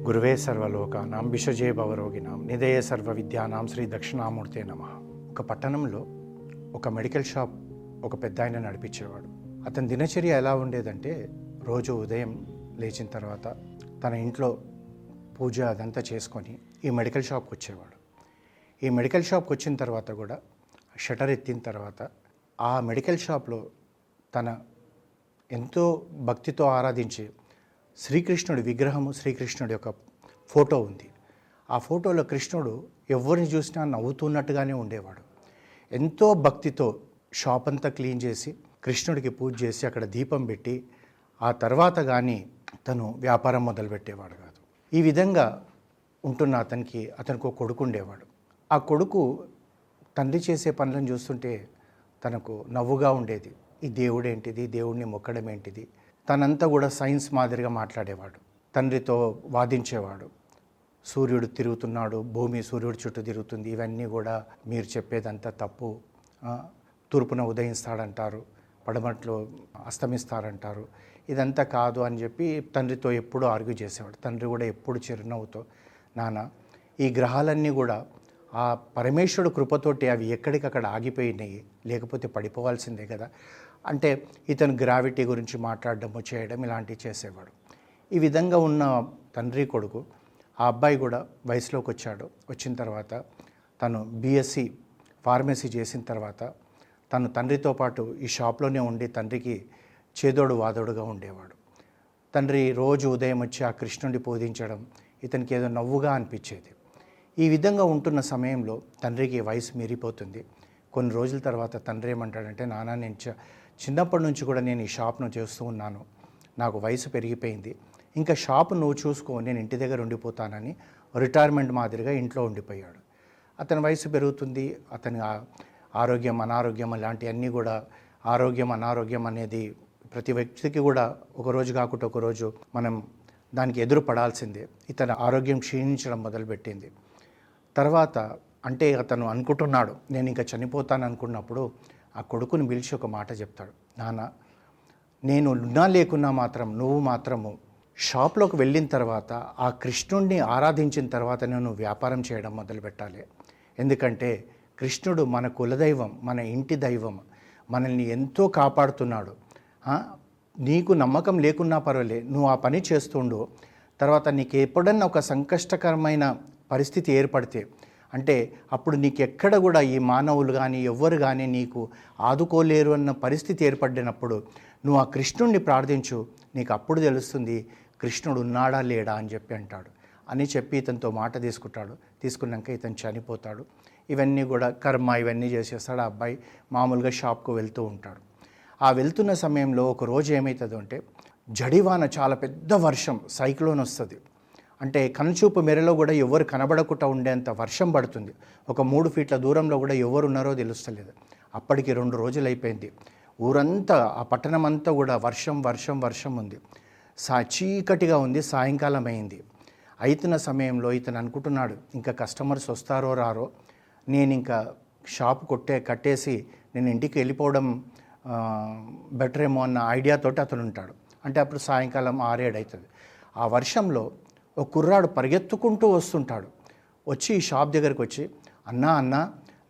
గురువే సర్వలోకానాం విషజే భవరోగినాం నిదయ సర్వ విద్యానాం శ్రీ దక్షిణామూర్తే నమ. ఒక పట్టణంలో ఒక మెడికల్ షాప్ ఒక పెద్ద ఆయన నడిపించేవాడు. అతని దినచర్య ఎలా ఉండేదంటే రోజు ఉదయం లేచిన తర్వాత తన ఇంట్లో పూజ అదంతా చేసుకొని ఈ మెడికల్ షాప్కి వచ్చేవాడు. ఈ మెడికల్ షాప్కి వచ్చిన తర్వాత కూడా షటర్ ఎత్తిన తర్వాత ఆ మెడికల్ షాప్లో తన ఎంతో భక్తితో ఆరాధించే శ్రీకృష్ణుడి విగ్రహము శ్రీకృష్ణుడి యొక్క ఫోటో ఉంది. ఆ ఫోటోలో కృష్ణుడు ఎవరిని చూసినా నవ్వుతున్నట్టుగానే ఉండేవాడు. ఎంతో భక్తితో షాప్ అంతా క్లీన్ చేసి కృష్ణుడికి పూజ చేసి అక్కడ దీపం పెట్టి ఆ తర్వాత కానీ తను వ్యాపారం మొదలుపెట్టేవాడు కాదు. ఈ విధంగా ఉంటున్న అతనికి అతనికి ఒక కొడుకు ఉండేవాడు. ఆ కొడుకు తండ్రి చేసే పనులను చూస్తుంటే తనకు నవ్వుగా ఉండేది. ఈ దేవుడేంటిది? దేవుడిని మొక్కడం ఏంటిది? తనంతా కూడా సైన్స్ మాదిరిగా మాట్లాడేవాడు. తండ్రితో వాదించేవాడు. సూర్యుడు తిరుగుతున్నాడు భూమి సూర్యుడు చుట్టూ తిరుగుతుంది. ఇవన్నీ కూడా మీరు చెప్పేదంతా తప్పు. తూర్పున ఉదయిస్తాడంటారు పడమట్లో అస్తమిస్తారంటారు. ఇదంతా కాదు అని చెప్పి తండ్రితో ఎప్పుడూ ఆర్గ్యూ చేసేవాడు. తండ్రి కూడా ఎప్పుడు చిరునవ్వుతో నాన్న ఈ గ్రహాలన్నీ కూడా ఆ పరమేశ్వరుడు కృపతోటి అవి ఎక్కడికక్కడ ఆగిపోయినాయి. లేకపోతే పడిపోవాల్సిందే కదా. అంటే ఇతను గ్రావిటీ గురించి మాట్లాడడము చేయడం ఇలాంటివి చేసేవాడు. ఈ విధంగా ఉన్న తండ్రి కొడుకు ఆ అబ్బాయి కూడా వయసులోకి వచ్చాడు. వచ్చిన తర్వాత తను బీఎస్సీ ఫార్మసీ చేసిన తర్వాత తను తండ్రితో పాటు ఈ షాప్లోనే ఉండి తండ్రికి చేదోడు వాదోడుగా ఉండేవాడు. తండ్రి రోజు ఉదయం వచ్చి ఆ కృష్ణుడిని పూజించడం ఇతనికి ఏదో నవ్వుగా అనిపించేది. ఈ విధంగా ఉంటున్న సమయంలో తండ్రికి వయసు మీరిపోతుంది. కొన్ని రోజుల తర్వాత తండ్రి ఏమంటాడంటే నాన్న నేను చిన్నప్పటి నుంచి కూడా నేను ఈ షాప్ను చేస్తూ ఉన్నాను. నాకు వయసు పెరిగిపోయింది. ఇంకా షాప్ నువ్వు చూసుకో నేను ఇంటి దగ్గర ఉండిపోతానని రిటైర్మెంట్ మాదిరిగా ఇంట్లో ఉండిపోయాడు. అతని వయసు పెరుగుతుంది. అతని ఆరోగ్యం అనారోగ్యం లాంటివన్నీ కూడా ఆరోగ్యం అనారోగ్యం అనేది ప్రతి వ్యక్తికి కూడా ఒకరోజు కాకుండా ఒక రోజు మనం దానికి ఎదురు పడాల్సిందే. ఇతని ఆరోగ్యం క్షీణించడం మొదలుపెట్టింది. తర్వాత అంటే అతను అనుకుంటున్నాడు నేను ఇంకా చనిపోతాను అనుకున్నప్పుడు ఆ కొడుకుని పిలిచి ఒక మాట చెప్తాడు. నాన్న నేను ఉన్నా లేకున్నా మాత్రం నువ్వు మాత్రము షాప్లోకి వెళ్ళిన తర్వాత ఆ కృష్ణుడిని ఆరాధించిన తర్వాత నేను వ్యాపారం చేయడం మొదలు పెట్టాలి. ఎందుకంటే కృష్ణుడు మన కులదైవం మన ఇంటి దైవం మనల్ని ఎంతో కాపాడుతున్నాడు. నీకు నమ్మకం లేకున్నా పర్వాలే నువ్వు ఆ పని చేస్తుండు. తర్వాత నీకు ఎప్పుడన్నా ఒక సంకష్టకరమైన పరిస్థితి ఏర్పడితే అంటే అప్పుడు నీకు ఎక్కడ కూడా ఈ మానవులు కానీ ఎవ్వరు కానీ నీకు ఆదుకోలేరు అన్న పరిస్థితి ఏర్పడినప్పుడు నువ్వు ఆ కృష్ణుణ్ణి ప్రార్థించు నీకు అప్పుడు తెలుస్తుంది కృష్ణుడు ఉన్నాడా లేడా అని చెప్పి అంటాడు. అని చెప్పి ఇతనితో మాట తీసుకుంటాడు. తీసుకున్నాక ఇతను చనిపోతాడు. ఇవన్నీ కూడా కర్మ ఇవన్నీ చేసేస్తాడు ఆ అబ్బాయి. మామూలుగా షాప్కు వెళ్తూ ఉంటాడు. ఆ వెళ్తున్న సమయంలో ఒక రోజు ఏమవుతుందో అంటే జడివాన చాలా పెద్ద వర్షం సైక్లోన్ వస్తుంది. అంటే కనుచూపు మెరలో కూడా ఎవరు కనబడకుండా ఉండేంత వర్షం పడుతుంది. ఒక మూడు ఫీట్ల దూరంలో కూడా ఎవరు ఉన్నారో తెలుస్తలేదు. అప్పటికి రెండు రోజులు అయిపోయింది. ఊరంతా ఆ పట్టణం అంతా కూడా వర్షం వర్షం వర్షం ఉంది. సా చీకటిగా ఉంది సాయంకాలం అయింది. అయితున్న సమయంలో ఇతను అనుకుంటున్నాడు ఇంకా కస్టమర్స్ వస్తారో రారో? నేను ఇంకా షాప్ కొట్టే కట్టేసి నేను ఇంటికి వెళ్ళిపోవడం బెటర్ ఏమో అన్న ఐడియాతోటి అతను ఉంటాడు. అంటే అప్పుడు సాయంకాలం ఆరేడు అవుతుంది ఆ వర్షంలో ఒక కుర్రాడు పరిగెత్తుకుంటూ వస్తుంటాడు. వచ్చి ఈ షాప్ దగ్గరికి వచ్చి అన్నా అన్నా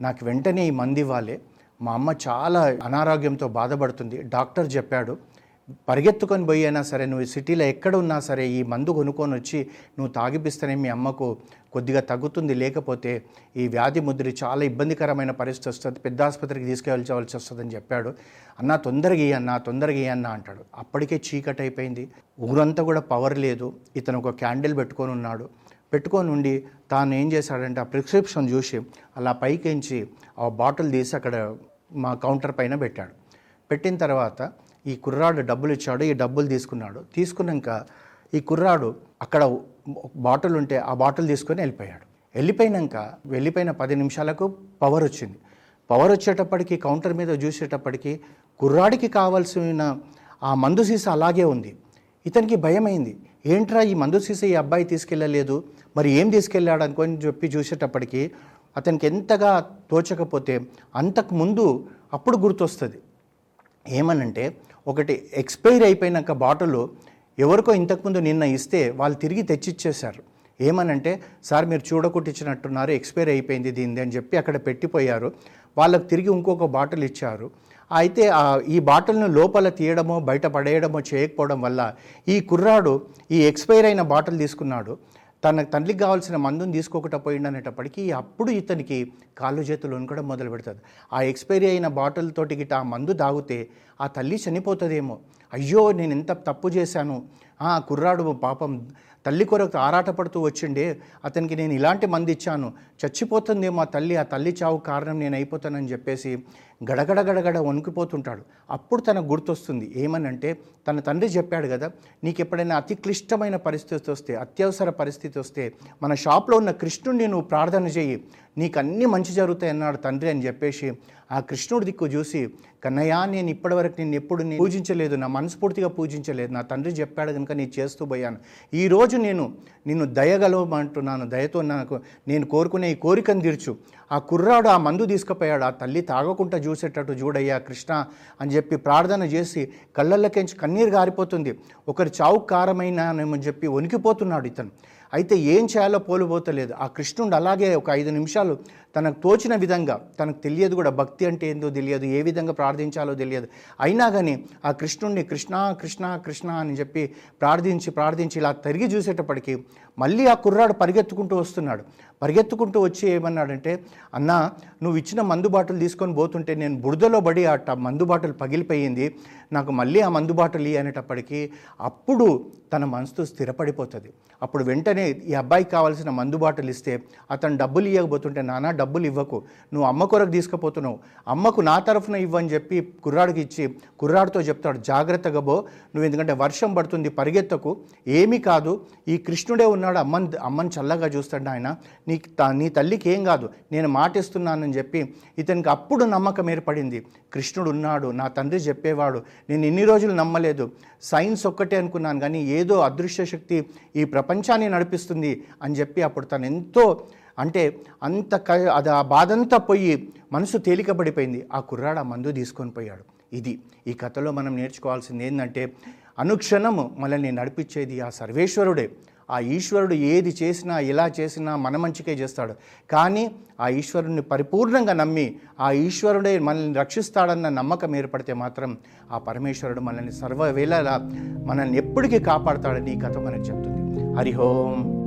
నాకు వెంటనే ఈ మంది ఇవ్వాలి. మా అమ్మ చాలా అనారోగ్యంతో బాధపడుతుంది. డాక్టర్ చెప్పాడు పరిగెత్తుకొని పోయి అయినా సరే నువ్వు సిటీలో ఎక్కడ ఉన్నా సరే ఈ మందు కొనుక్కొని వచ్చి నువ్వు తాగిపిస్తేనే మీ అమ్మకు కొద్దిగా తగ్గుతుంది. లేకపోతే ఈ వ్యాధి ముద్రి చాలా ఇబ్బందికరమైన పరిస్థితి వస్తుంది. పెద్ద ఆసుపత్రికి తీసుకెళ్ళవలసి వస్తుందని చెప్పాడు. అన్న తొందరగా అన్న తొందరగా అన్న అంటాడు. అప్పటికే చీకటి అయిపోయింది. ఊరంతా కూడా పవర్ లేదు. ఇతను ఒక క్యాండిల్ పెట్టుకొని ఉన్నాడు. పెట్టుకొని ఉండి తాను ఏం చేశాడంటే ఆ ప్రిస్క్రిప్షన్ చూసి అలా పైకించి ఆ బాటిల్ తీసి అక్కడ మా కౌంటర్ పైన పెట్టాడు. పెట్టిన తర్వాత ఈ కుర్రాడు డబ్బులు ఇచ్చాడు ఈ డబ్బులు తీసుకున్నాడు. తీసుకున్నాక ఈ కుర్రాడు అక్కడ బాటిల్ ఉంటే ఆ బాటిల్ తీసుకొని వెళ్ళిపోయాడు. వెళ్ళిపోయినాక వెళ్ళిపోయిన పది నిమిషాలకు పవర్ వచ్చింది. పవర్ వచ్చేటప్పటికి కౌంటర్ మీద చూసేటప్పటికి కుర్రాడికి కావాల్సిన ఆ మందు సీసా అలాగే ఉంది. ఇతనికి భయమైంది. ఏంట్రా ఈ మందు సీసా ఈ అబ్బాయి తీసుకెళ్ళలేదు? మరి ఏం తీసుకెళ్ళాడు? అనుకొని చెప్పి చూసేటప్పటికి అతనికి ఎంతగా తోచకపోతే అంతకు ముందు అప్పుడు గుర్తొస్తుంది. ఏమనంటే ఒకటి ఎక్స్పైర్ అయిపోయినాక బాటిల్ ఎవరికో ఇంతకుముందు నిన్న ఇస్తే వాళ్ళు తిరిగి తెచ్చిచ్చేశారు. ఏమనంటే సార్ మీరు చూడకుట్టించినట్టున్నారు ఎక్స్పైర్ అయిపోయింది దీనిది అని చెప్పి అక్కడ పెట్టిపోయారు. వాళ్ళకు తిరిగి ఇంకొక బాటిల్ ఇచ్చారు. అయితే ఈ బాటిల్ను లోపల తీయడమో బయట పడేయడమో చేయకపోవడం వల్ల ఈ కుర్రాడు ఈ ఎక్స్పైర్ అయిన బాటిల్ తీసుకున్నాడు. తన తండ్రికి కావాల్సిన మందుని తీసుకోకుండా పోయిండనేటప్పటికీ అప్పుడు ఇతనికి కాళ్ళు చేతులు కూడా మొదలు పెడుతుంది. ఆ ఎక్స్పైరీ అయిన బాటిల్ తోటి గిట్ట ఆ మందు తాగితే ఆ తల్లి చనిపోతుందేమో. అయ్యో నేను ఎంత తప్పు చేశాను. ఆ కుర్రాడు పాపం తల్లి కొరకు ఆరాటపడుతూ వచ్చిండే అతనికి నేను ఇలాంటి మంది ఇచ్చాను. చచ్చిపోతుందేమో ఆ తల్లి ఆ తల్లి చావు కారణం నేను అయిపోతానని చెప్పేసి గడగడ గడగడ వణికిపోతుంటాడు. అప్పుడు తనకు గుర్తొస్తుంది ఏమనంటే తన తండ్రి చెప్పాడు కదా నీకు ఎప్పుడైనా అతి క్లిష్టమైన పరిస్థితి వస్తే అత్యవసర పరిస్థితి వస్తే మన షాప్లో ఉన్న కృష్ణుడిని నువ్వు ప్రార్థన చేయి నీకు అన్నీ మంచి జరుగుతాయి అన్నాడు తండ్రి అని చెప్పేసి ఆ కృష్ణుడి దిక్కు చూసి కన్నయ్య నేను ఇప్పటివరకు నేను ఎప్పుడు నేను పూజించలేదు నా మనస్ఫూర్తిగా పూజించలేదు. నా తండ్రి చెప్పాడు కనుక నేను చేస్తూ పోయాను. ఈరోజు నేను నిన్ను దయగలవమంటున్నాను. దయతో నాకు నేను కోరుకునే ఈ కోరికను తీర్చు. ఆ కుర్రాడు ఆ మందు తీసుకుపోయాడు. ఆ తల్లి తాగకుండా చూసేటట్టు చూడయ్యా కృష్ణ అని చెప్పి ప్రార్థన చేసి కళ్ళల్లోకించి కన్నీరు గారిపోతుంది. ఒకరి చావు కారమైనానేమని చెప్పి వణికిపోతున్నాడు ఇతను. అయితే ఏం చేయాలో పోలిపోతలేదు ఆ కృష్ణుడు అలాగే ఒక ఐదు నిమిషాలు తనకు తోచిన విధంగా తనకు తెలియదు కూడా భక్తి అంటే ఏందో తెలియదు ఏ విధంగా ప్రార్థించాలో తెలియదు. అయినా కానీ ఆ కృష్ణుణ్ణి కృష్ణ కృష్ణ కృష్ణ అని చెప్పి ప్రార్థించి ప్రార్థించి ఇలా తిరిగి చూసేటప్పటికి మళ్ళీ ఆ కుర్రాడు పరిగెత్తుకుంటూ వస్తున్నాడు. పరిగెత్తుకుంటూ వచ్చి ఏమన్నాడంటే అన్నా నువ్వు ఇచ్చిన మందు బాటలు తీసుకొని పోతుంటే నేను బురదలో పడి ఆ మందు బాటలు పగిలిపోయింది. నాకు మళ్ళీ ఆ మందు బాటలు అనేటప్పటికీ అప్పుడు తన మనసు స్థిరపడిపోతుంది. అప్పుడు వెంటనే ఈ అబ్బాయికి కావాల్సిన మందు బాటలు ఇస్తే అతను డబ్బులు ఇవ్వకపోతుంటే నానా డబ్బులు ఇవ్వకు. నువ్వు అమ్మ కొరకు తీసుకుపోతున్నావు. అమ్మకు నా తరఫున ఇవ్వని చెప్పి కుర్రాడికి ఇచ్చి కుర్రాడితో చెప్తాడు. జాగ్రత్తగా బో నువ్వు ఎందుకంటే వర్షం పడుతుంది పరిగెత్తకు. ఏమీ కాదు. ఈ కృష్ణుడే ఉన్నాడు. అమ్మని అమ్మని చల్లగా చూస్తాడు ఆయన. నీ త- నీ తల్లికి ఏం కాదు. నేను మాటిస్తున్నానని చెప్పి ఇతనికి అప్పుడు నమ్మకం ఏర్పడింది. కృష్ణుడు ఉన్నాడు. నా తండ్రి చెప్పేవాడు. నేను ఇన్ని రోజులు నమ్మలేదు. సైన్స్ ఒక్కటే అనుకున్నాను. కానీ ఏదో అదృశ్య శక్తి ఈ ప్రపంచాన్ని నడిపిస్తుంది అని చెప్పి అప్పుడు తను ఎంతో అంటే అంత క అది ఆ బాధంతా పోయి మనసు తేలికబడిపోయింది ఆ కుర్రాడు ఆ మందు తీసుకొని పోయాడు. ఇది ఈ కథలో మనం నేర్చుకోవాల్సింది ఏంటంటే అనుక్షణము మనల్ని నడిపించేది ఆ సర్వేశ్వరుడే. ఆ ఈశ్వరుడు ఏది చేసినా ఎలా చేసినా మన మంచికే చేస్తాడు. కానీ ఆ ఈశ్వరుడిని పరిపూర్ణంగా నమ్మి ఆ ఈశ్వరుడే మనల్ని రక్షిస్తాడన్న నమ్మకం ఏర్పడితే మాత్రం ఆ పరమేశ్వరుడు మనల్ని సర్వవేళలా మనల్ని ఎప్పటికీ కాపాడతాడని ఈ కథ మనకు చెప్తుంది. హరిహోం